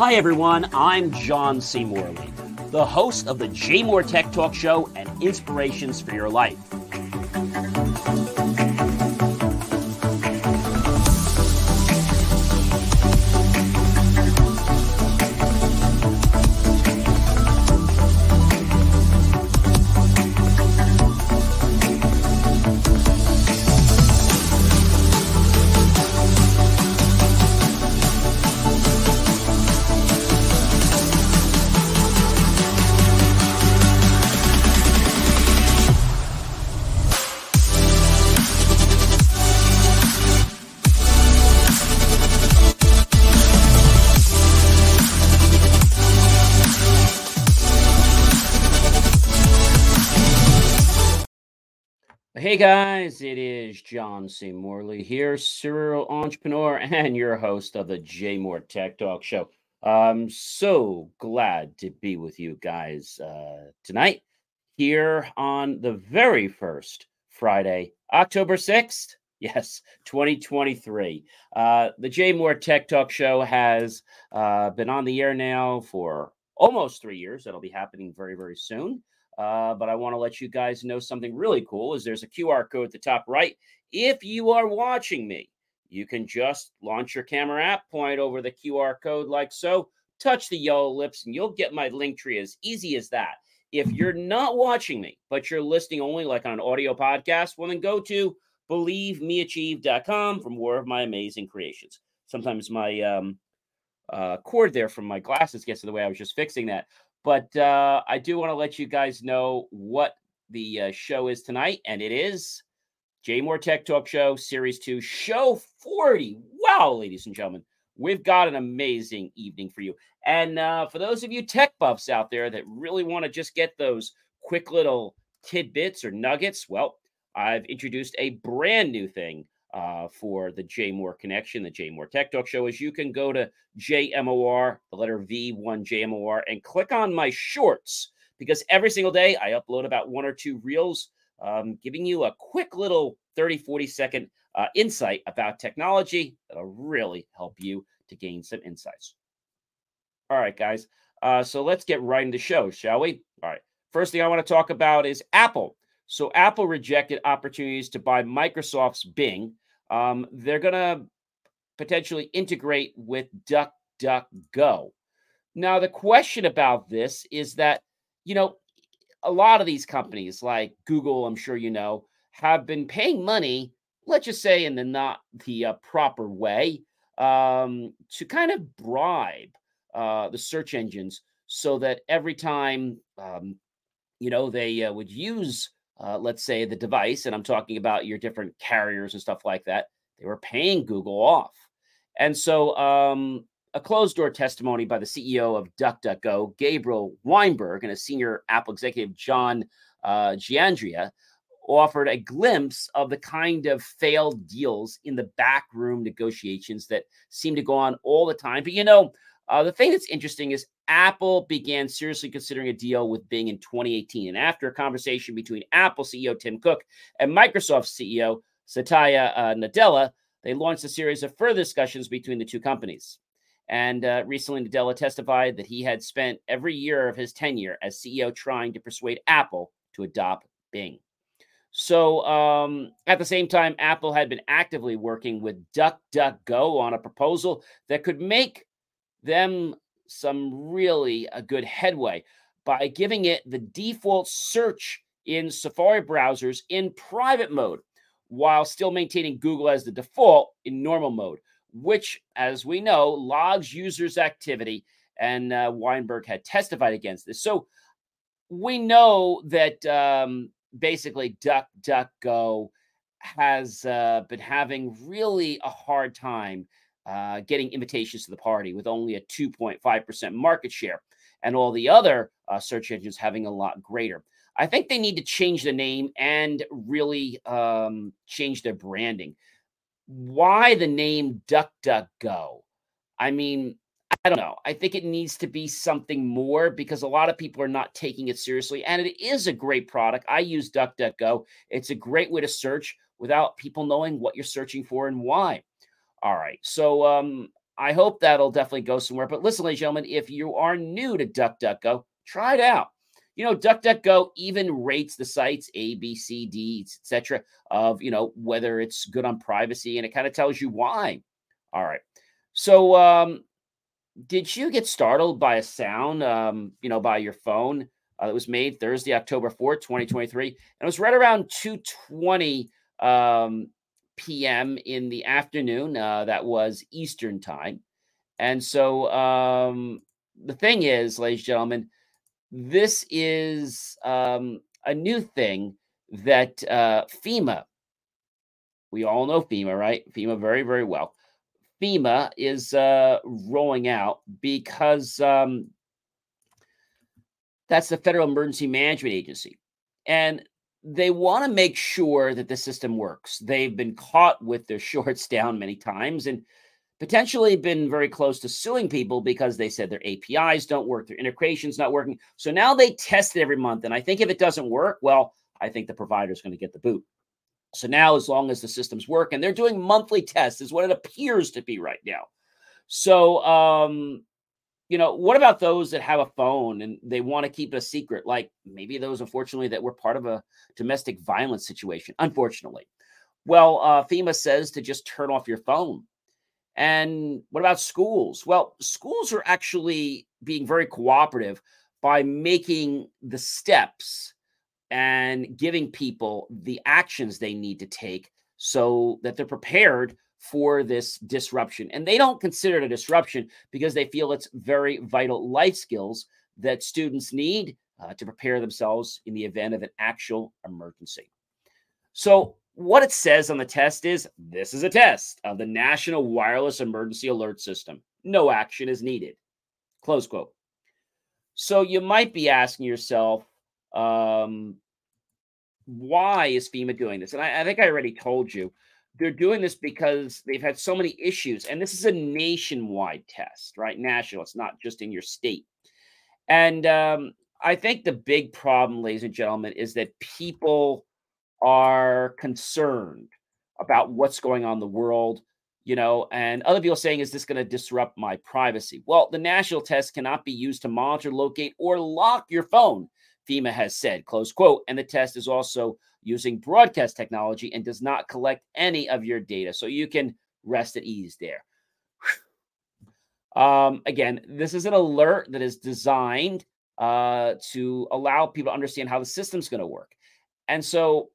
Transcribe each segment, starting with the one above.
Hi, everyone. I'm John C. Morley, the host of the JMOR Tech Talk Show and Inspirations for Your Life. Hey guys, it is John C. Morley here, serial entrepreneur and your host of the JMOR Tech Talk Show. I'm so glad to be with you guys uh, tonight here on the very first Friday, October 6th. Yes, 2023. Uh, the JMOR Tech Talk Show has uh, been on the air now for almost three years. That'll be happening very, very soon. Uh, but I want to let you guys know something really cool is there's a QR code at the top right. If you are watching me, you can just launch your camera app, point over the QR code like so, touch the yellow lips, and you'll get my link tree as easy as that. If you're not watching me, but you're listening only like on an audio podcast, well, then go to believemeachieve.com for more of my amazing creations. Sometimes my um, uh, cord there from my glasses gets in the way. I was just fixing that. But uh, I do want to let you guys know what the uh, show is tonight, and it is JMOR Tech Talk Show, Series 2, Show 40. Wow, ladies and gentlemen, we've got an amazing evening for you. And uh, for those of you tech buffs out there that really want to just get those quick little tidbits or nuggets, well, I've introduced a brand new thing uh, for the JMOR Connection, the JMOR Tech Talk Show, is you can go to JMOR, the letter V, one JMOR, and click on my shorts because every single day I upload about one or two reels, um, giving you a quick little 30, 40 second uh, insight about technology that'll really help you to gain some insights. All right, guys. Uh, so let's get right into the show, shall we? All right. First thing I want to talk about is Apple. So Apple rejected opportunities to buy Microsoft's Bing um, they're going to potentially integrate with DuckDuckGo. Now, the question about this is that, you know, a lot of these companies like Google, I'm sure you know, have been paying money, let's just say in the not the uh, proper way, um, to kind of bribe uh, the search engines so that every time, um, you know, they uh, would use uh, let's say the device, and I'm talking about your different carriers and stuff like that, they were paying Google off. And so, um, a closed door testimony by the CEO of DuckDuckGo, Gabriel Weinberg, and a senior Apple executive, John uh, Giannandrea, offered a glimpse of the kind of failed deals in the backroom negotiations that seem to go on all the time. But you know, uh, the thing that's interesting is Apple began seriously considering a deal with Bing in 2018. And after a conversation between Apple CEO Tim Cook and Microsoft CEO Satya uh, Nadella, they launched a series of further discussions between the two companies. And uh, recently, Nadella testified that he had spent every year of his tenure as CEO trying to persuade Apple to adopt Bing. So, um, at the same time, Apple had been actively working with DuckDuckGo on a proposal that could make them some really a good headway by giving it the default search in Safari browsers in private mode while still maintaining Google as the default in normal mode, which, as we know, logs users' activity. And uh, Weinberg had testified against this. So we know that um, basically DuckDuckGo has uh, been having really a hard time uh, getting invitations to the party with only a 2.5% market share, and all the other uh, search engines having a lot greater. I think they need to change the name and really um, change their branding. Why the name DuckDuckGo? I mean, I don't know. I think it needs to be something more because a lot of people are not taking it seriously. And it is a great product. I use DuckDuckGo. It's a great way to search without people knowing what you're searching for and why. All right. So um, I hope that'll definitely go somewhere. But listen, ladies and gentlemen, if you are new to DuckDuckGo, try it out. You know, DuckDuckGo even rates the sites A, B, C, D, etc. of you know whether it's good on privacy, and it kind of tells you why. All right. So, um, did you get startled by a sound, um, you know, by your phone uh, that was made Thursday, October fourth, twenty twenty three, and it was right around two twenty um, p.m. in the afternoon. Uh, that was Eastern time. And so um, the thing is, ladies and gentlemen, this is um, a new thing that uh, FEMA, we all know FEMA, right? FEMA very, very well. FEMA is uh, rolling out because um, that's the Federal Emergency Management Agency. And they want to make sure that the system works. They've been caught with their shorts down many times and potentially been very close to suing people because they said their APIs don't work, their integration's not working. So now they test it every month. And I think if it doesn't work, well, I think the provider is going to get the boot. So now, as long as the systems work, and they're doing monthly tests, is what it appears to be right now. So, um, you know, what about those that have a phone and they want to keep it a secret? Like maybe those, unfortunately, that were part of a domestic violence situation, unfortunately. Well, uh, FEMA says to just turn off your phone. And what about schools? Well, schools are actually being very cooperative by making the steps and giving people the actions they need to take so that they're prepared for this disruption. And they don't consider it a disruption because they feel it's very vital life skills that students need uh, to prepare themselves in the event of an actual emergency. So, what it says on the test is this is a test of the National Wireless Emergency Alert System. No action is needed. Close quote. So, you might be asking yourself, um, why is FEMA doing this? And I, I think I already told you they're doing this because they've had so many issues. And this is a nationwide test, right? National. It's not just in your state. And um, I think the big problem, ladies and gentlemen, is that people are concerned about what's going on in the world, you know, and other people saying, is this going to disrupt my privacy? Well, the national test cannot be used to monitor, locate, or lock your phone, FEMA has said, close quote. And the test is also using broadcast technology and does not collect any of your data. So you can rest at ease there. Um, again, this is an alert that is designed uh, to allow people to understand how the system's going to work. And so,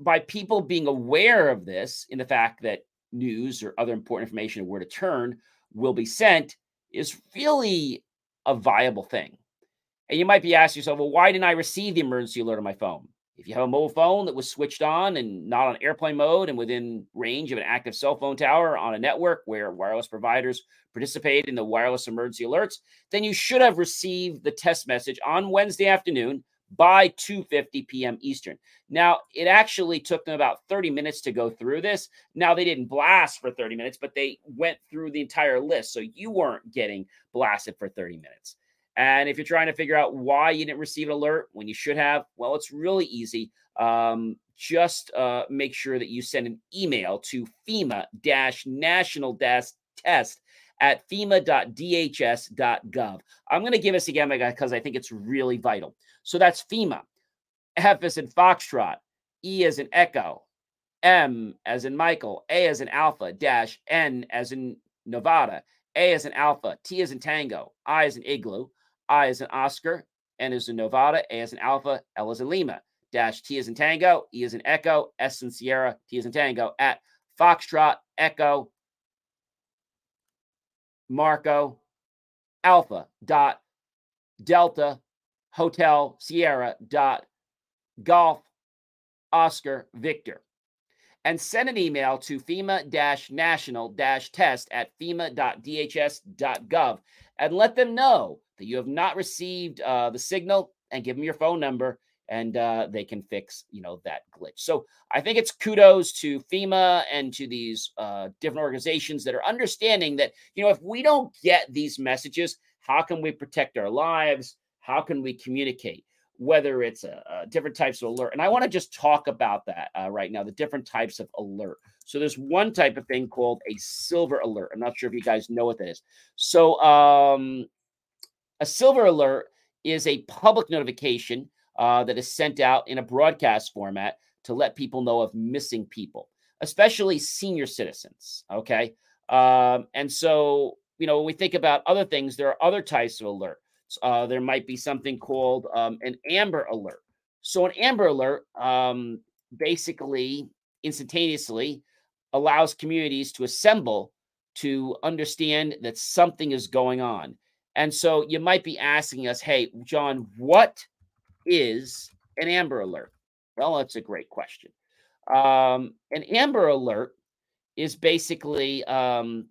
by people being aware of this, in the fact that news or other important information, where to turn, will be sent, is really a viable thing. And you might be asking yourself, well, why didn't I receive the emergency alert on my phone? If you have a mobile phone that was switched on and not on airplane mode and within range of an active cell phone tower on a network where wireless providers participate in the wireless emergency alerts, then you should have received the test message on Wednesday afternoon by 2:50 p.m. Eastern. Now, it actually took them about 30 minutes to go through this. Now, they didn't blast for 30 minutes, but they went through the entire list, so you weren't getting blasted for 30 minutes. And if you're trying to figure out why you didn't receive an alert when you should have, well, it's really easy. Um, just uh, make sure that you send an email to FEMA national test at fema.dhs.gov. I'm going to give this again because I think it's really vital. So that's FEMA, F as in Foxtrot, E as in Echo, M as in Michael, A as in Alpha, dash N as in Nevada, A as in Alpha, T as in Tango, I as in Igloo, I is an Oscar, N is in Nevada, A is an Alpha, L is in Lima, dash T is in Tango, E is in Echo, S in Sierra, T is in Tango. At Foxtrot, Echo, Marco, Alpha dot Delta Hotel Sierra dot Golf Oscar Victor. And send an email to FEMA national test at fema.dhs.gov and let them know that you have not received uh, the signal and give them your phone number and uh, they can fix you know that glitch. So i think it's kudos to fema and to these uh, different organizations that are understanding that you know if we don't get these messages how can we protect our lives? How can we communicate whether it's a, a different types of alert. And I want to just talk about that uh, right now the different types of alert. So there's one type of thing called a silver alert. I'm not sure if you guys know what that is. So um, a silver alert is a public notification uh, that is sent out in a broadcast format to let people know of missing people, especially senior citizens. Okay. Um, and so, you know, when we think about other things, there are other types of alerts. Uh, there might be something called um, an Amber Alert. So, an Amber Alert um, basically instantaneously allows communities to assemble to understand that something is going on. And so, you might be asking us, hey, John, what is an Amber Alert? Well, that's a great question. Um, an Amber Alert is basically um,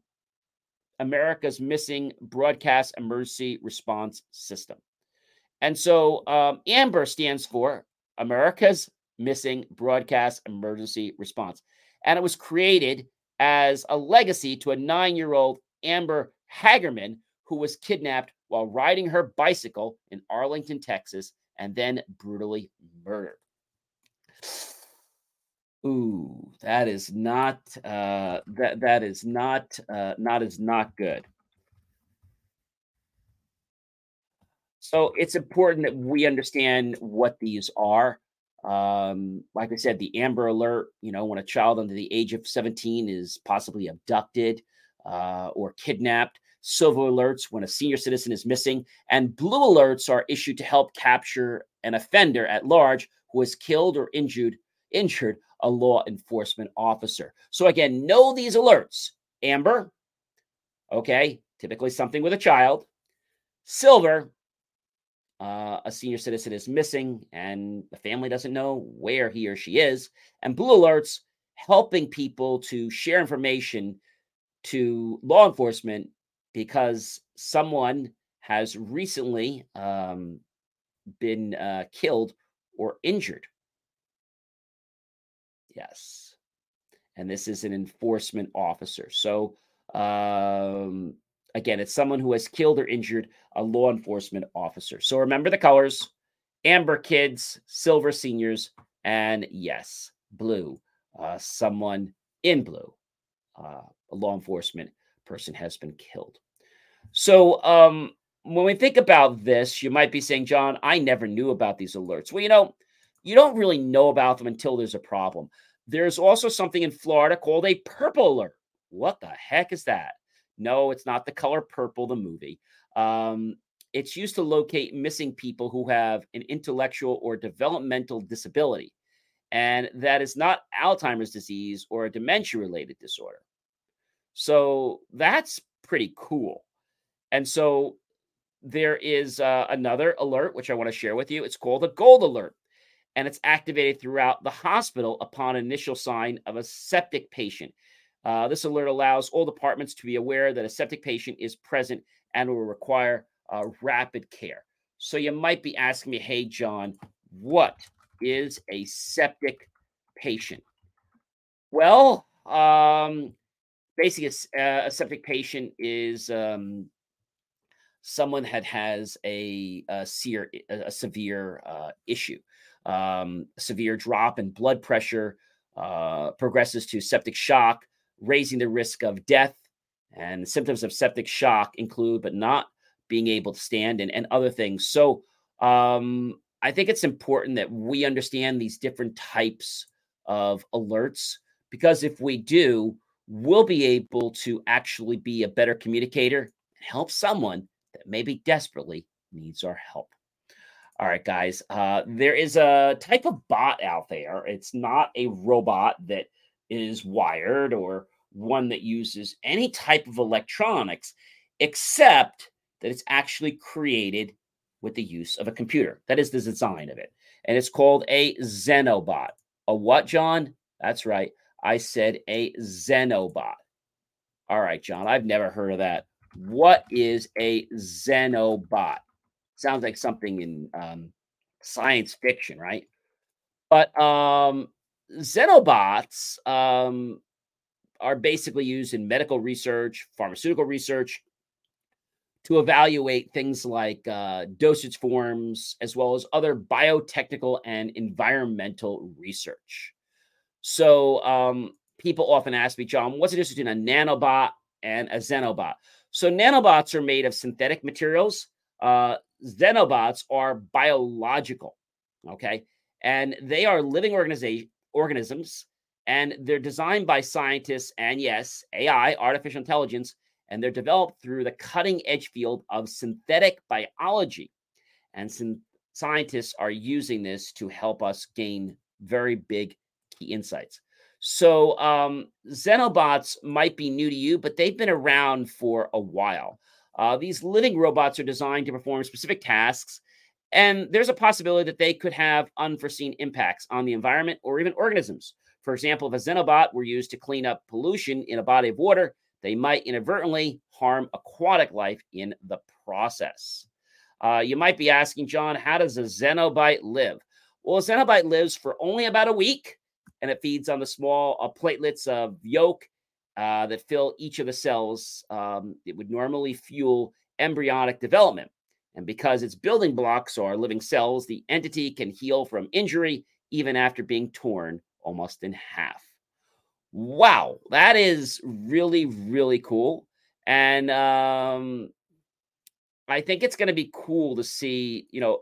America's missing broadcast emergency response system. And so um, AMBER stands for America's Missing Broadcast Emergency Response. And it was created as a legacy to a nine year old Amber Hagerman who was kidnapped while riding her bicycle in Arlington, Texas, and then brutally murdered. Ooh, that is not uh, that that is not uh, not is not good. So it's important that we understand what these are. Um, like I said, the Amber Alert, you know, when a child under the age of 17 is possibly abducted uh, or kidnapped. Silver alerts when a senior citizen is missing, and blue alerts are issued to help capture an offender at large who is killed or injured injured a law enforcement officer. So again, know these alerts. Amber, okay, typically something with a child. Silver, uh, a senior citizen is missing and the family doesn't know where he or she is. And blue alerts, helping people to share information to law enforcement because someone has recently um, been uh, killed or injured. Yes. And this is an enforcement officer. So, um, again, it's someone who has killed or injured a law enforcement officer. So remember the colors amber kids, silver seniors, and yes, blue, uh, someone in blue, uh, a law enforcement person has been killed. So, um, when we think about this, you might be saying, John, I never knew about these alerts. Well, you know, you don't really know about them until there's a problem. There's also something in Florida called a purple alert. What the heck is that? No, it's not the color purple, the movie. Um, it's used to locate missing people who have an intellectual or developmental disability. And that is not Alzheimer's disease or a dementia related disorder. So that's pretty cool. And so there is uh, another alert, which I want to share with you. It's called a gold alert and it's activated throughout the hospital upon initial sign of a septic patient. Uh, this alert allows all departments to be aware that a septic patient is present and will require uh, rapid care. So you might be asking me, hey, John, what is a septic patient? Well, um, basically, a, a septic patient is um, someone that has a, a, severe, a severe uh, issue um, severe drop in blood pressure, uh, progresses to septic shock, raising the risk of death. And symptoms of septic shock include, but not being able to stand and, and other things. So um, I think it's important that we understand these different types of alerts because if we do, we'll be able to actually be a better communicator and help someone that maybe desperately needs our help. All right, guys. Uh, there is a type of bot out there. It's not a robot that is wired or one that uses any type of electronics, except that it's actually created with the use of a computer. That is the design of it. And it's called a Xenobot. A what, John? That's right. I said a Xenobot. All right, John. I've never heard of that. What is a Xenobot? Sounds like something in um, science fiction, right? But um, Xenobots um, are basically used in medical research, pharmaceutical research, to evaluate things like uh, dosage forms, as well as other biotechnical and environmental research. So, um, people often ask me, John, what's the difference between a nanobot and a xenobot? So, nanobots are made of synthetic materials. Uh, xenobots are biological, okay? And they are living organiza- organisms, and they're designed by scientists and, yes, AI, artificial intelligence, and they're developed through the cutting edge field of synthetic biology. And scientists are using this to help us gain very big key insights. So, um, Xenobots might be new to you, but they've been around for a while. Uh, these living robots are designed to perform specific tasks, and there's a possibility that they could have unforeseen impacts on the environment or even organisms. For example, if a Xenobot were used to clean up pollution in a body of water, they might inadvertently harm aquatic life in the process. Uh, you might be asking, John, how does a Xenobot live? Well, a Xenobot lives for only about a week and it feeds on the small uh, platelets of yolk uh, that fill each of the cells. Um, it would normally fuel embryonic development. And because its building blocks are living cells, the entity can heal from injury even after being torn almost in half. Wow, that is really, really cool. And um, I think it's going to be cool to see, you know,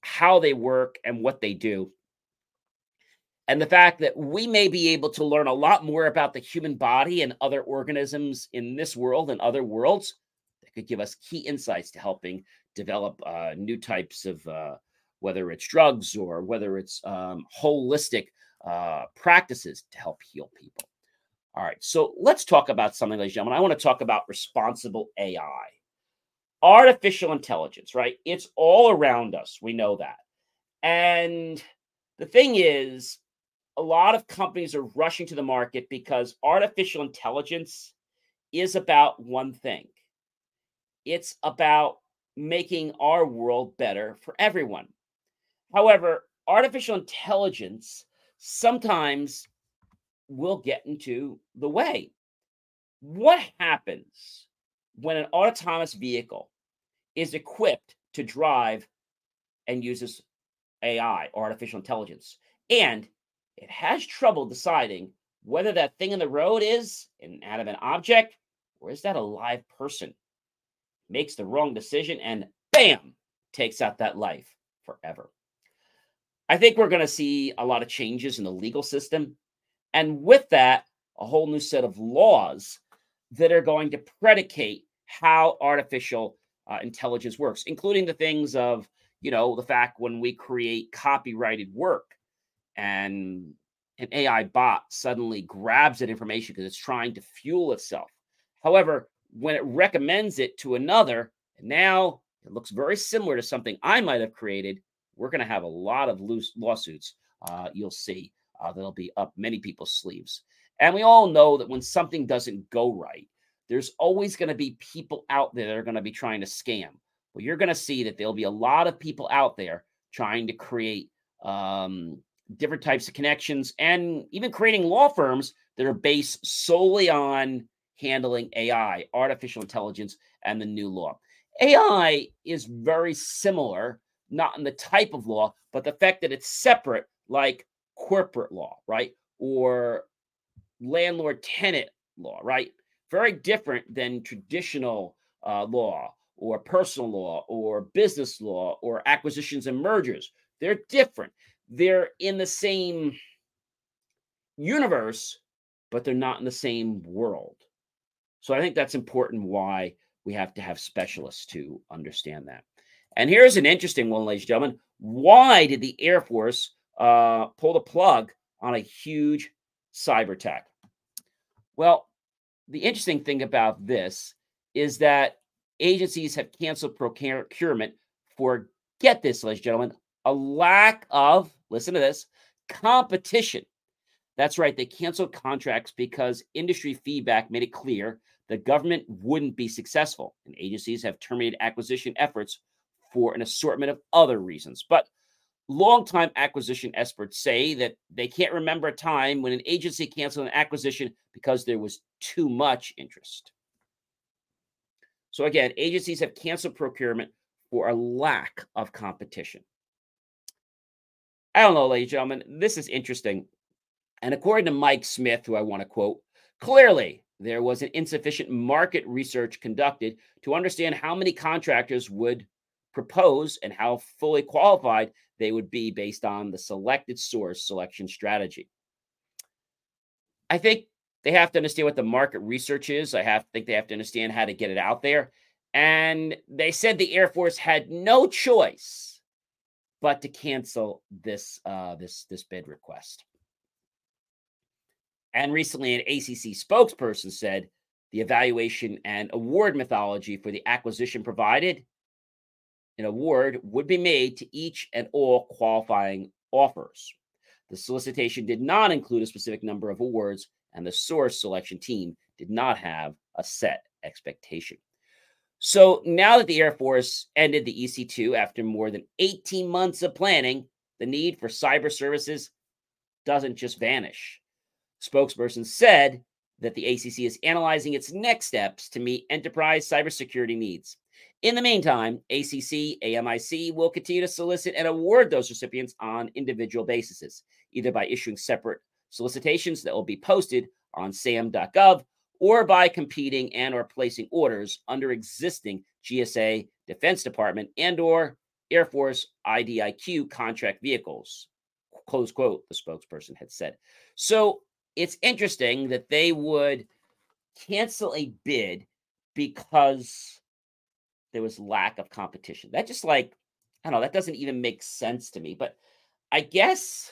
how they work and what they do. And the fact that we may be able to learn a lot more about the human body and other organisms in this world and other worlds that could give us key insights to helping develop uh, new types of, uh, whether it's drugs or whether it's um, holistic uh, practices to help heal people. All right, so let's talk about something, ladies and gentlemen. I want to talk about responsible AI, artificial intelligence, right? It's all around us. We know that. And the thing is, a lot of companies are rushing to the market because artificial intelligence is about one thing it's about making our world better for everyone. However, artificial intelligence sometimes will get into the way. What happens when an autonomous vehicle is equipped to drive and uses AI, artificial intelligence, and it has trouble deciding whether that thing in the road is an inanimate object or is that a live person? Makes the wrong decision and bam, takes out that life forever. I think we're going to see a lot of changes in the legal system. And with that, a whole new set of laws that are going to predicate how artificial uh, intelligence works, including the things of, you know, the fact when we create copyrighted work and an AI bot suddenly grabs that information because it's trying to fuel itself. However, when it recommends it to another, now it looks very similar to something I might have created, we're going to have a lot of loose lawsuits. Uh, you'll see uh, that'll be up many people's sleeves. And we all know that when something doesn't go right, there's always going to be people out there that are going to be trying to scam. Well, you're going to see that there'll be a lot of people out there trying to create um, different types of connections and even creating law firms that are based solely on handling AI, artificial intelligence, and the new law. AI is very similar not in the type of law, but the fact that it's separate, like corporate law, right? Or landlord tenant law, right? Very different than traditional uh, law or personal law or business law or acquisitions and mergers. They're different. They're in the same universe, but they're not in the same world. So I think that's important why we have to have specialists to understand that. And here's an interesting one, ladies and gentlemen. Why did the Air Force uh, pull the plug on a huge cyber attack? Well, the interesting thing about this is that agencies have canceled procurement for, get this, ladies and gentlemen, a lack of, listen to this, competition. That's right. They canceled contracts because industry feedback made it clear the government wouldn't be successful, and agencies have terminated acquisition efforts for an assortment of other reasons. But longtime acquisition experts say that they can't remember a time when an agency canceled an acquisition because there was too much interest. So again, agencies have canceled procurement for a lack of competition. I don't know, ladies and gentlemen, this is interesting. And according to Mike Smith, who I want to quote, clearly there was an insufficient market research conducted to understand how many contractors would propose and how fully qualified they would be based on the selected source selection strategy. I think they have to understand what the market research is. I have think they have to understand how to get it out there. And they said the Air Force had no choice but to cancel this uh, this this bid request. And recently, an ACC spokesperson said the evaluation and award methodology for the acquisition provided an award would be made to each and all qualifying offers. The solicitation did not include a specific number of awards, and the source selection team did not have a set expectation. So now that the Air Force ended the EC2 after more than 18 months of planning, the need for cyber services doesn't just vanish. Spokesperson said that the ACC is analyzing its next steps to meet enterprise cybersecurity needs. In the meantime, ACC, AMIC will continue to solicit and award those recipients on individual basis, either by issuing separate solicitations that will be posted on sam.gov or by competing and or placing orders under existing GSA, Defense Department, and or Air Force IDIQ contract vehicles. Close quote, the spokesperson had said. So it's interesting that they would cancel a bid because there was lack of competition. That just like, I don't know, that doesn't even make sense to me. But I guess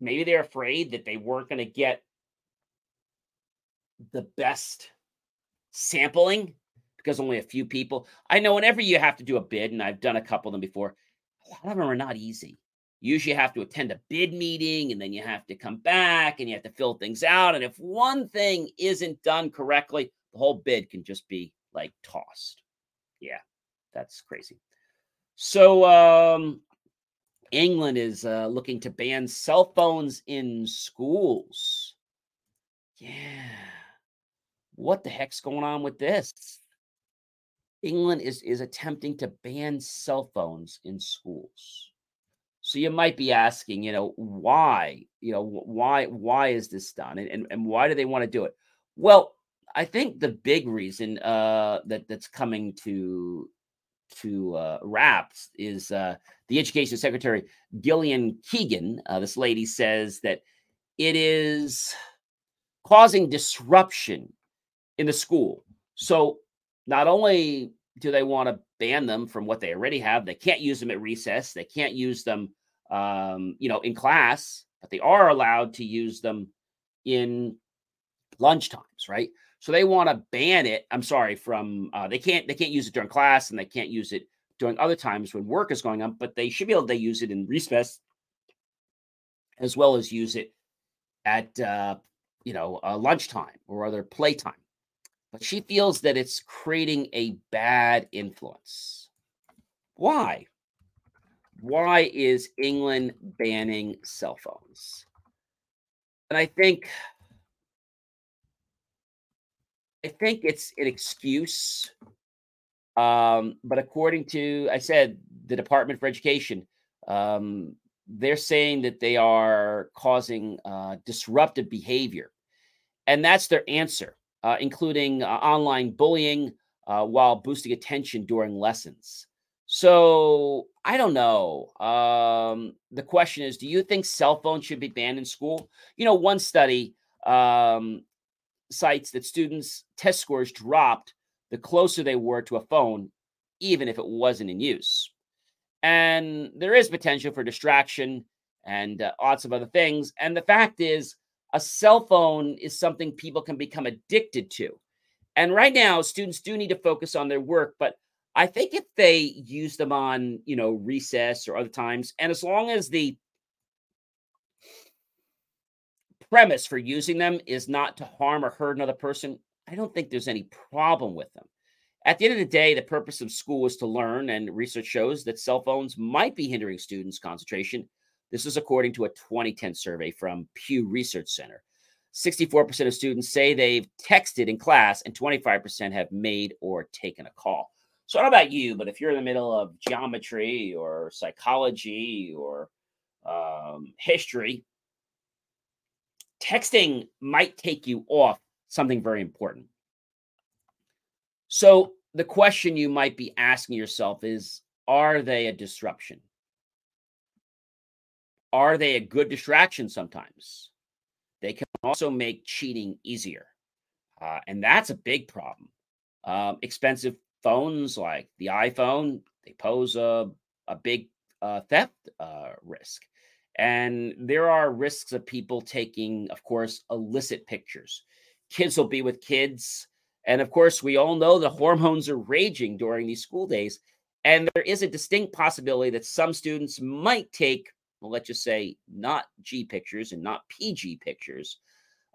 maybe they're afraid that they weren't going to get the best sampling because only a few people. I know whenever you have to do a bid, and I've done a couple of them before, a lot of them are not easy. You usually have to attend a bid meeting and then you have to come back and you have to fill things out. And if one thing isn't done correctly, the whole bid can just be like tossed. Yeah, that's crazy. So, um, England is uh, looking to ban cell phones in schools. Yeah. What the heck's going on with this? England is, is attempting to ban cell phones in schools. So you might be asking, you know, why? You know, why why is this done? And, and, and why do they want to do it? Well, I think the big reason uh, that that's coming to to uh, wraps is uh, the education secretary Gillian Keegan. Uh, this lady says that it is causing disruption in the school. So not only do they want to ban them from what they already have, they can't use them at recess, they can't use them, um, you know, in class, but they are allowed to use them in lunch times, right? So they want to ban it. I'm sorry, from uh, they can't they can't use it during class and they can't use it during other times when work is going on, but they should be able to use it in recess as well as use it at uh, you know uh, lunchtime or other playtime but she feels that it's creating a bad influence. Why? Why is England banning cell phones? And I think I think it's an excuse. Um, but according to I said the Department for Education, um, they're saying that they are causing uh, disruptive behavior, and that's their answer uh, including uh, online bullying uh, while boosting attention during lessons. So I don't know. Um, the question is do you think cell phones should be banned in school? You know, one study um, cites that students' test scores dropped the closer they were to a phone, even if it wasn't in use. And there is potential for distraction and uh, lots of other things. And the fact is, a cell phone is something people can become addicted to. And right now, students do need to focus on their work, but I think if they use them on, you know, recess or other times, and as long as the premise for using them is not to harm or hurt another person, I don't think there's any problem with them. At the end of the day, the purpose of school is to learn, and research shows that cell phones might be hindering students' concentration this is according to a 2010 survey from Pew Research Center. 64% of students say they've texted in class, and 25% have made or taken a call. So, I don't know about you, but if you're in the middle of geometry or psychology or um, history, texting might take you off something very important. So, the question you might be asking yourself is Are they a disruption? Are they a good distraction sometimes? They can also make cheating easier. Uh, and that's a big problem. Um, expensive phones like the iPhone, they pose a, a big uh, theft uh, risk. And there are risks of people taking, of course, illicit pictures. Kids will be with kids. And of course, we all know the hormones are raging during these school days. And there is a distinct possibility that some students might take well, let's just say not G pictures and not PG pictures,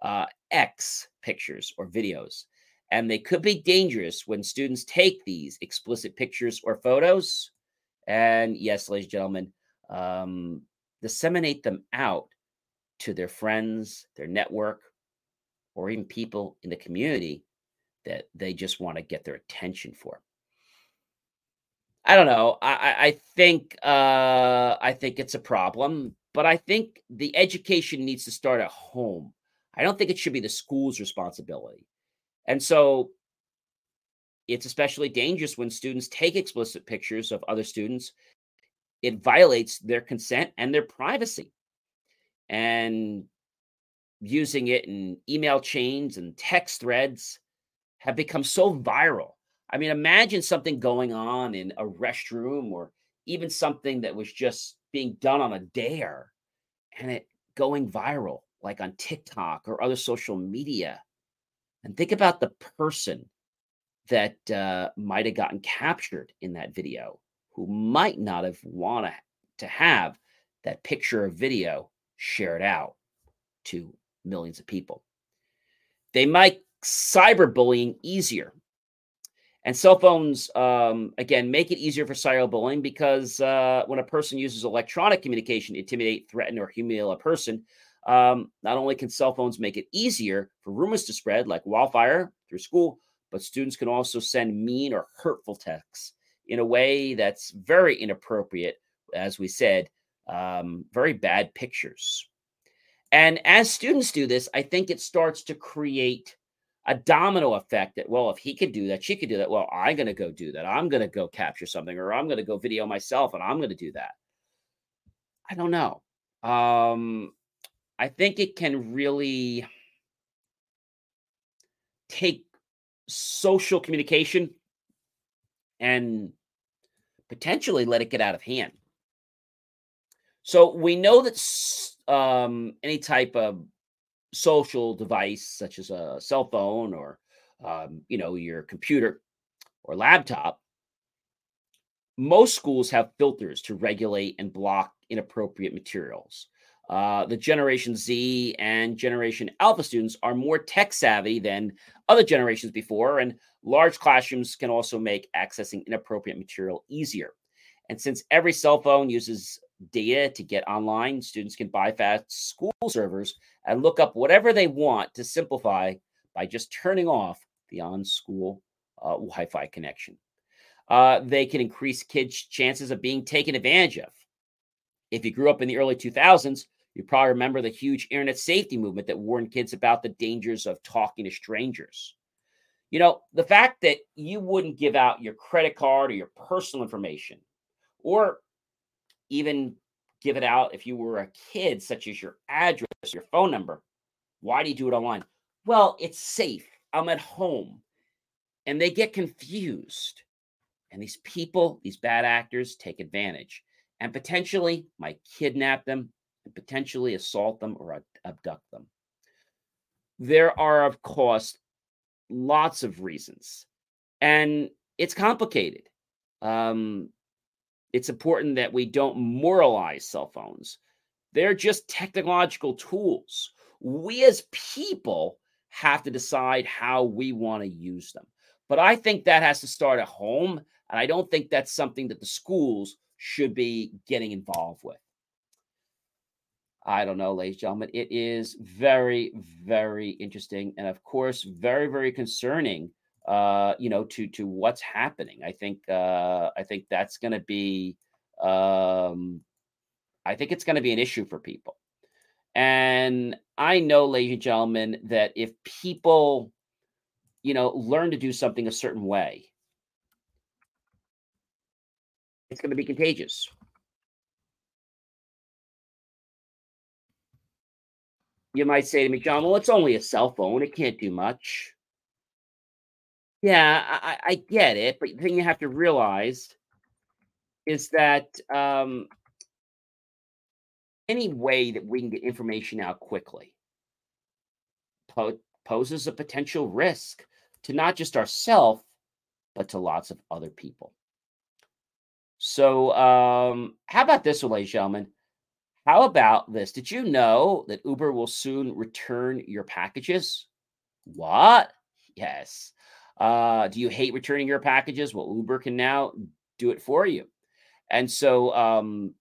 uh, X pictures or videos. And they could be dangerous when students take these explicit pictures or photos. And yes, ladies and gentlemen, um, disseminate them out to their friends, their network, or even people in the community that they just want to get their attention for. I don't know. I, I think uh, I think it's a problem, but I think the education needs to start at home. I don't think it should be the school's responsibility. And so it's especially dangerous when students take explicit pictures of other students. It violates their consent and their privacy. And using it in email chains and text threads have become so viral I mean, imagine something going on in a restroom or even something that was just being done on a dare and it going viral, like on TikTok or other social media. And think about the person that uh, might have gotten captured in that video who might not have wanted to have that picture or video shared out to millions of people. They might cyberbullying easier and cell phones, um, again, make it easier for cyberbullying because uh, when a person uses electronic communication to intimidate, threaten, or humiliate a person, um, not only can cell phones make it easier for rumors to spread like wildfire through school, but students can also send mean or hurtful texts in a way that's very inappropriate, as we said, um, very bad pictures. And as students do this, I think it starts to create a domino effect that well if he could do that she could do that. Well i'm going to go do that. I'm going to go capture something or i'm going to go video myself and i'm going to do that. I don't know. Um i think it can really take social communication and potentially let it get out of hand. So we know that um, any type of social device such as a cell phone or um, you know your computer or laptop most schools have filters to regulate and block inappropriate materials. Uh, the generation z and generation alpha students are more tech savvy than other generations before and large classrooms can also make accessing inappropriate material easier. And since every cell phone uses data to get online. Students can bypass school servers and look up whatever they want to simplify by just turning off the on school uh, Wi Fi connection. Uh, they can increase kids' chances of being taken advantage of. If you grew up in the early 2000s, you probably remember the huge internet safety movement that warned kids about the dangers of talking to strangers. You know, the fact that you wouldn't give out your credit card or your personal information, or even give it out if you were a kid, such as your address, your phone number. Why do you do it online? Well, it's safe. I'm at home. And they get confused. And these people, these bad actors, take advantage and potentially might kidnap them and potentially assault them or abduct them. There are, of course, lots of reasons, and it's complicated. Um, it's important that we don't moralize cell phones. They're just technological tools. We as people have to decide how we want to use them. But I think that has to start at home. And I don't think that's something that the schools should be getting involved with. I don't know, ladies and gentlemen. It is very, very interesting, and of course, very, very concerning. Uh, you know, to to what's happening. I think uh, I think that's going to be. Um, I think it's going to be an issue for people, and I know, ladies and gentlemen, that if people, you know, learn to do something a certain way, it's going to be contagious. You might say to me, John, well, it's only a cell phone. It can't do much. Yeah, I, I get it. But the thing you have to realize is that um, any way that we can get information out quickly po- poses a potential risk to not just ourselves, but to lots of other people. So, um, how about this, ladies and gentlemen? How about this? Did you know that Uber will soon return your packages? What? Yes. Uh, do you hate returning your packages? Well, Uber can now do it for you. And so um,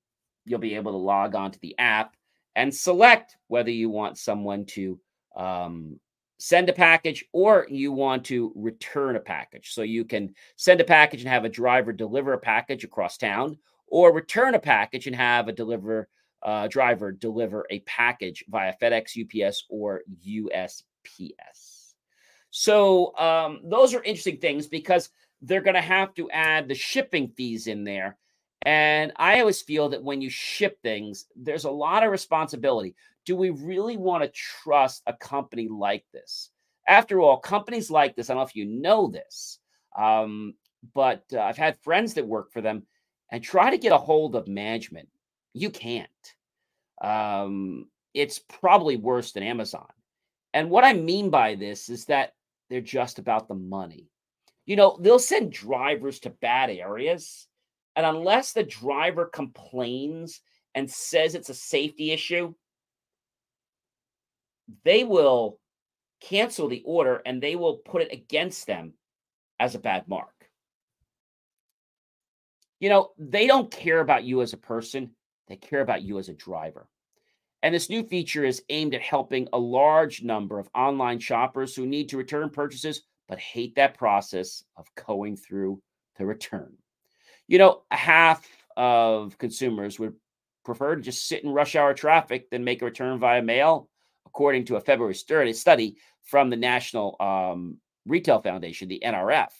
you'll be able to log on to the app and select whether you want someone to um, send a package or you want to return a package. So you can send a package and have a driver deliver a package across town, or return a package and have a deliver uh, driver deliver a package via FedEx, UPS, or USPS. So um, those are interesting things because they're going to have to add the shipping fees in there. And I always feel that when you ship things, there's a lot of responsibility. Do we really want to trust a company like this? After all, companies like this, I don't know if you know this, um, but uh, I've had friends that work for them and try to get a hold of management you can't. Um, it's probably worse than Amazon. And what I mean by this is that they're just about the money. You know, they'll send drivers to bad areas. And unless the driver complains and says it's a safety issue, they will cancel the order and they will put it against them as a bad mark. You know, they don't care about you as a person. They care about you as a driver. And this new feature is aimed at helping a large number of online shoppers who need to return purchases but hate that process of going through the return. You know, half of consumers would prefer to just sit in rush hour traffic than make a return via mail, according to a February study from the National um, Retail Foundation, the NRF.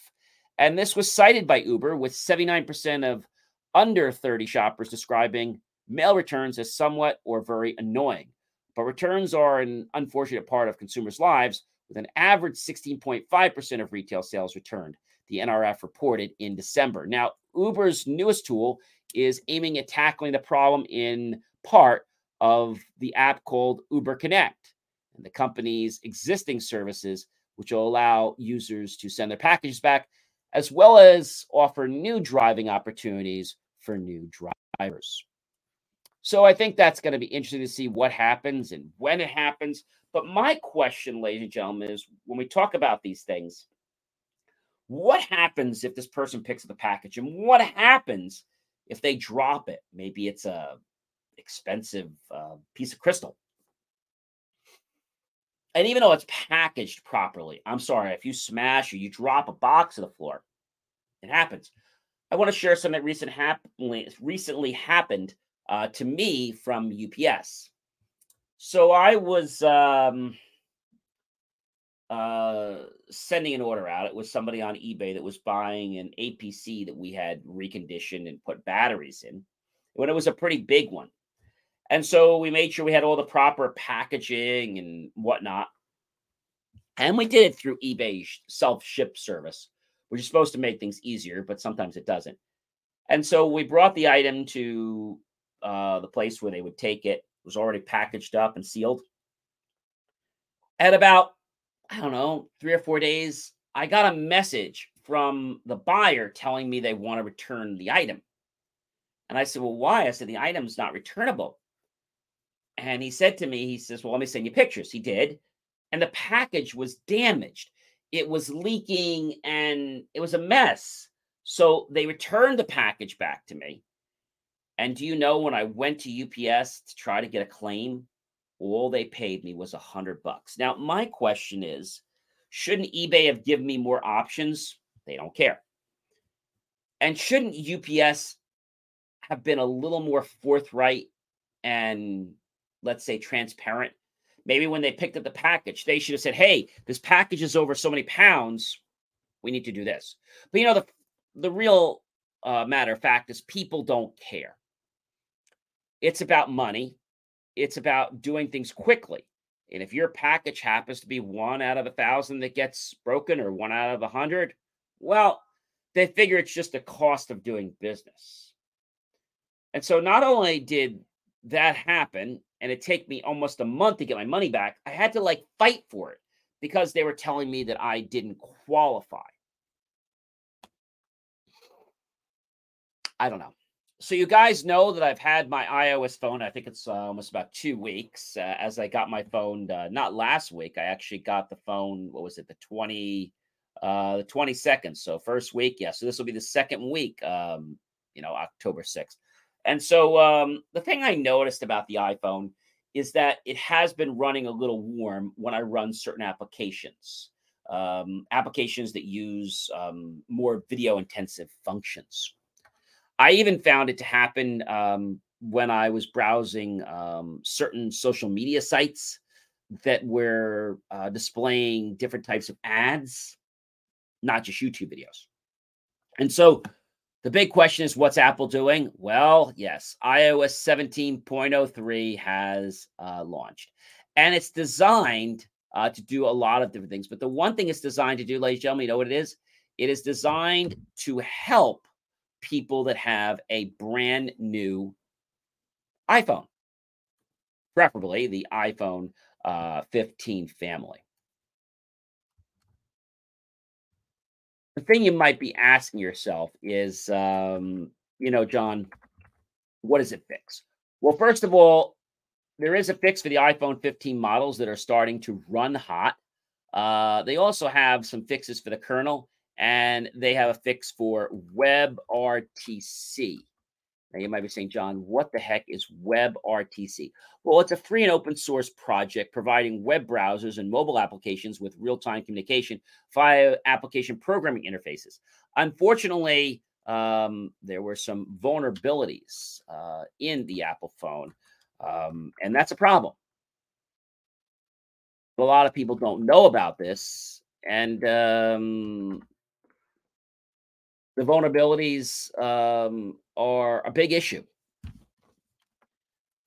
And this was cited by Uber, with 79% of under 30 shoppers describing mail returns as somewhat or very annoying. But returns are an unfortunate part of consumers' lives, with an average 16.5% of retail sales returned, the NRF reported in December. Now, Uber's newest tool is aiming at tackling the problem in part of the app called Uber Connect and the company's existing services, which will allow users to send their packages back, as well as offer new driving opportunities for new drivers. So I think that's going to be interesting to see what happens and when it happens. But my question, ladies and gentlemen, is when we talk about these things, what happens if this person picks up the package and what happens if they drop it? Maybe it's a expensive uh, piece of crystal. And even though it's packaged properly, I'm sorry, if you smash or you drop a box to the floor, it happens. I want to share something that recent hap- recently happened uh, to me from UPS. So I was um, uh, sending an order out. It was somebody on eBay that was buying an APC that we had reconditioned and put batteries in. When it was a pretty big one. And so we made sure we had all the proper packaging and whatnot. And we did it through eBay self ship service, which is supposed to make things easier, but sometimes it doesn't. And so we brought the item to uh, the place where they would take it. It was already packaged up and sealed. At about, I don't know, three or four days, I got a message from the buyer telling me they want to return the item. And I said, Well, why? I said, The item's not returnable. And he said to me, He says, Well, let me send you pictures. He did. And the package was damaged. It was leaking and it was a mess. So they returned the package back to me And do you know when I went to UPS to try to get a claim, all they paid me was a hundred bucks. Now, my question is, shouldn't eBay have given me more options? They don't care. And shouldn't UPS have been a little more forthright and let's say transparent? Maybe when they picked up the package, they should have said, "Hey, this package is over so many pounds. We need to do this." But you know, the the real uh, matter of fact is people don't care. It's about money. It's about doing things quickly. And if your package happens to be one out of a thousand that gets broken or one out of a hundred, well, they figure it's just the cost of doing business. And so not only did that happen and it take me almost a month to get my money back, I had to like fight for it because they were telling me that I didn't qualify. I don't know. So you guys know that I've had my iOS phone. I think it's uh, almost about two weeks uh, as I got my phone. Uh, not last week. I actually got the phone. What was it? The twenty, uh, the twenty second. So first week, yeah. So this will be the second week. Um, you know, October sixth. And so um, the thing I noticed about the iPhone is that it has been running a little warm when I run certain applications, um, applications that use um, more video intensive functions. I even found it to happen um, when I was browsing um, certain social media sites that were uh, displaying different types of ads, not just YouTube videos. And so the big question is what's Apple doing? Well, yes, iOS 17.03 has uh, launched and it's designed uh, to do a lot of different things. But the one thing it's designed to do, ladies and gentlemen, you know what it is? It is designed to help people that have a brand new iPhone, preferably the iPhone uh, 15 family. The thing you might be asking yourself is, um, you know, John, what does it fix? Well, first of all, there is a fix for the iPhone 15 models that are starting to run hot. Uh, they also have some fixes for the kernel and they have a fix for WebRTC. Now you might be saying, John, what the heck is WebRTC? Well, it's a free and open source project providing web browsers and mobile applications with real time communication via application programming interfaces. Unfortunately, um, there were some vulnerabilities uh, in the Apple phone, um, and that's a problem. A lot of people don't know about this, and um, the vulnerabilities um, are a big issue.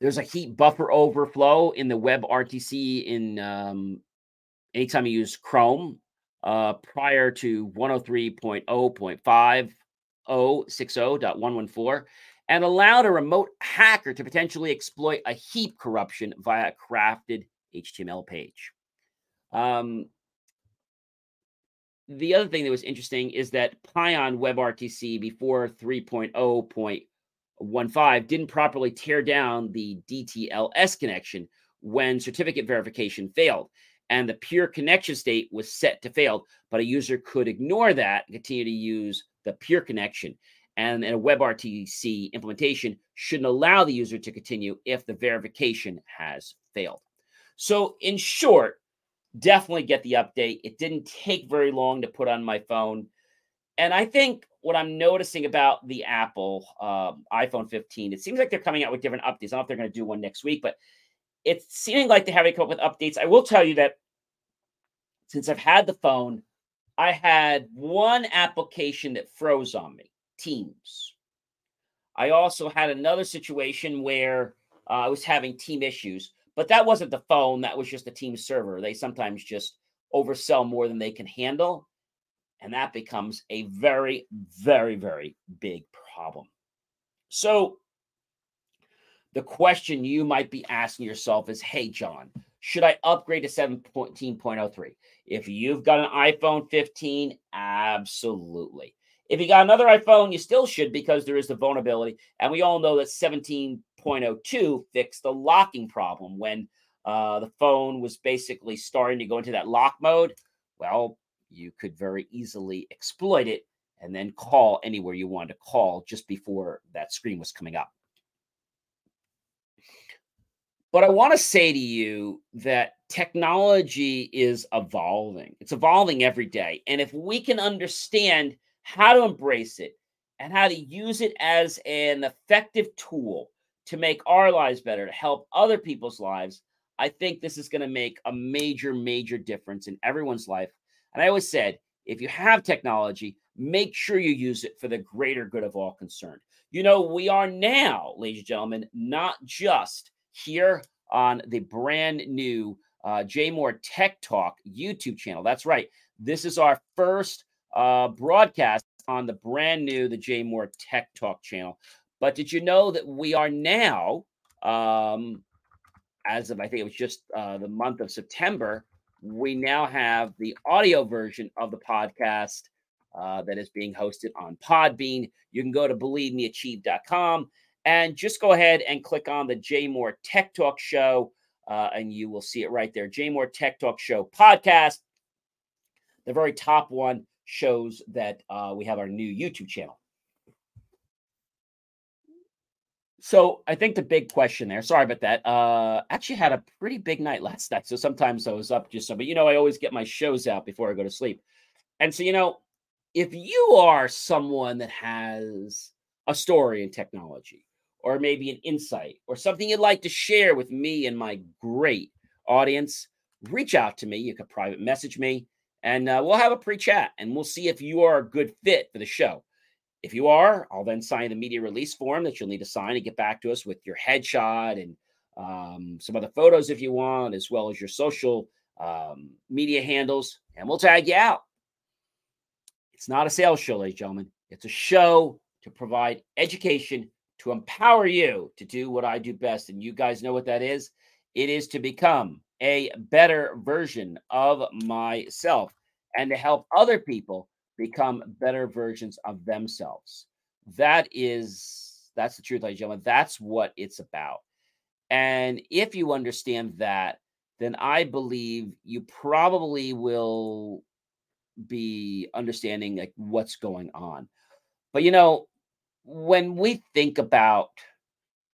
There's a heap buffer overflow in the WebRTC in um, anytime you use Chrome uh, prior to 103.0.5060.114 and allowed a remote hacker to potentially exploit a heap corruption via a crafted HTML page. Um, the other thing that was interesting is that Pion WebRTC before 3.0.15 didn't properly tear down the DTLS connection when certificate verification failed. And the peer connection state was set to fail, but a user could ignore that and continue to use the peer connection. And a WebRTC implementation shouldn't allow the user to continue if the verification has failed. So, in short, definitely get the update. It didn't take very long to put on my phone. And I think what I'm noticing about the Apple uh, iPhone 15, it seems like they're coming out with different updates. I don't know if they're going to do one next week, but it's seeming like they're have come up with updates. I will tell you that since I've had the phone, I had one application that froze on me Teams. I also had another situation where uh, I was having team issues. But that wasn't the phone, that was just the team server. They sometimes just oversell more than they can handle. And that becomes a very, very, very big problem. So, the question you might be asking yourself is Hey, John, should I upgrade to 17.03? If you've got an iPhone 15, absolutely. If you got another iPhone, you still should because there is the vulnerability. And we all know that 17 2.02 fixed the locking problem when uh, the phone was basically starting to go into that lock mode. Well, you could very easily exploit it and then call anywhere you wanted to call just before that screen was coming up. But I want to say to you that technology is evolving. It's evolving every day. And if we can understand how to embrace it and how to use it as an effective tool to make our lives better, to help other people's lives, I think this is going to make a major, major difference in everyone's life. And I always said, if you have technology, make sure you use it for the greater good of all concerned. You know, we are now, ladies and gentlemen, not just here on the brand new uh, JMOR Tech Talk YouTube channel. That's right. This is our first uh, broadcast on the brand new the JMOR Tech Talk channel. But did you know that we are now, um, as of I think it was just uh, the month of September, we now have the audio version of the podcast uh, that is being hosted on Podbean. You can go to believemeachieve.com and just go ahead and click on the JMOR Tech Talk Show, uh, and you will see it right there. JMOR Tech Talk Show podcast. The very top one shows that uh, we have our new YouTube channel. So I think the big question there, sorry about that. Uh actually had a pretty big night last night. So sometimes I was up just so, but you know, I always get my shows out before I go to sleep. And so, you know, if you are someone that has a story in technology, or maybe an insight or something you'd like to share with me and my great audience, reach out to me. You can private message me and uh, we'll have a pre chat and we'll see if you are a good fit for the show. If you are, I'll then sign the media release form that you'll need to sign and get back to us with your headshot and um, some other photos if you want, as well as your social um, media handles, and we'll tag you out. It's not a sales show, ladies and gentlemen. It's a show to provide education to empower you to do what I do best. And you guys know what that is it is to become a better version of myself and to help other people become better versions of themselves. That is, that's the truth, ladies and gentlemen. That's what it's about. And if you understand that, then I believe you probably will be understanding like what's going on. But you know, when we think about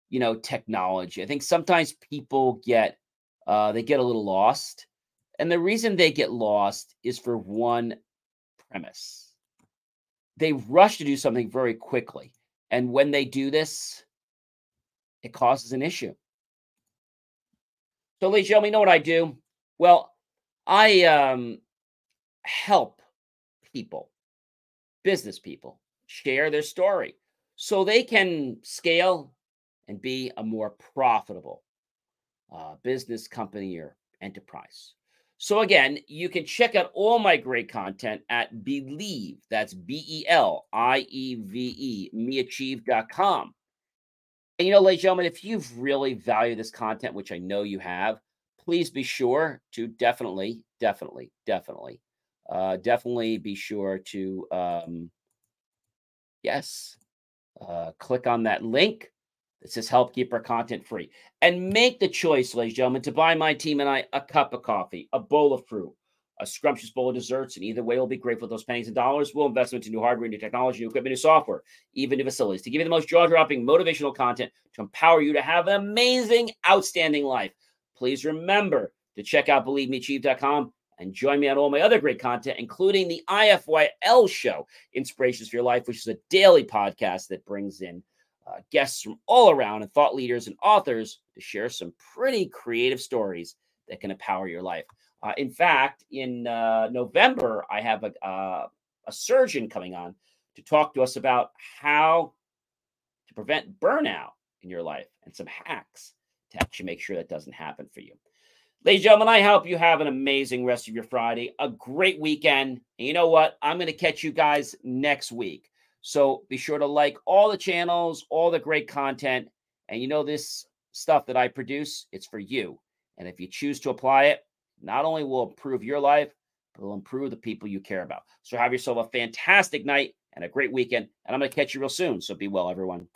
you know technology i think sometimes people get uh they get a little lost and the reason they get lost is for one premise. They rush to do something very quickly and when they do this it causes an issue. So ladies and gentlemen you know what i do? Well i um help people business people share their story so they can scale and be a more profitable uh, business company or enterprise. So again, you can check out all my great content at Believe. That's B E L I E V E, meachieve.com. And you know, ladies and gentlemen, if you've really valued this content, which I know you have, please be sure to definitely, definitely, definitely, uh, definitely be sure to, um, yes, uh, click on that link that says help keep our content free and make the choice, ladies and gentlemen, to buy my team and I a cup of coffee, a bowl of fruit, a scrumptious bowl of desserts. And either way, we'll be grateful for those pennies and dollars. We'll invest into new hardware, new technology, new equipment, new software, even new facilities to give you the most jaw dropping motivational content to empower you to have an amazing, outstanding life. Please remember to check out believemeachieve.com and join me on all my other great content, including the IFYL show, Inspirations for Your Life, which is a daily podcast that brings in uh, guests from all around and thought leaders and authors to share some pretty creative stories that can empower your life. Uh, in fact, in uh, November, I have a, uh, a surgeon coming on to talk to us about how to prevent burnout in your life and some hacks to actually make sure that doesn't happen for you. Ladies and gentlemen, I hope you have an amazing rest of your Friday, a great weekend. And you know what? I'm going to catch you guys next week. So be sure to like all the channels, all the great content. And you know, this stuff that I produce, it's for you. And if you choose to apply it, not only will improve your life, but will improve the people you care about. So have yourself a fantastic night and a great weekend. And I'm going to catch you real soon. So be well, everyone.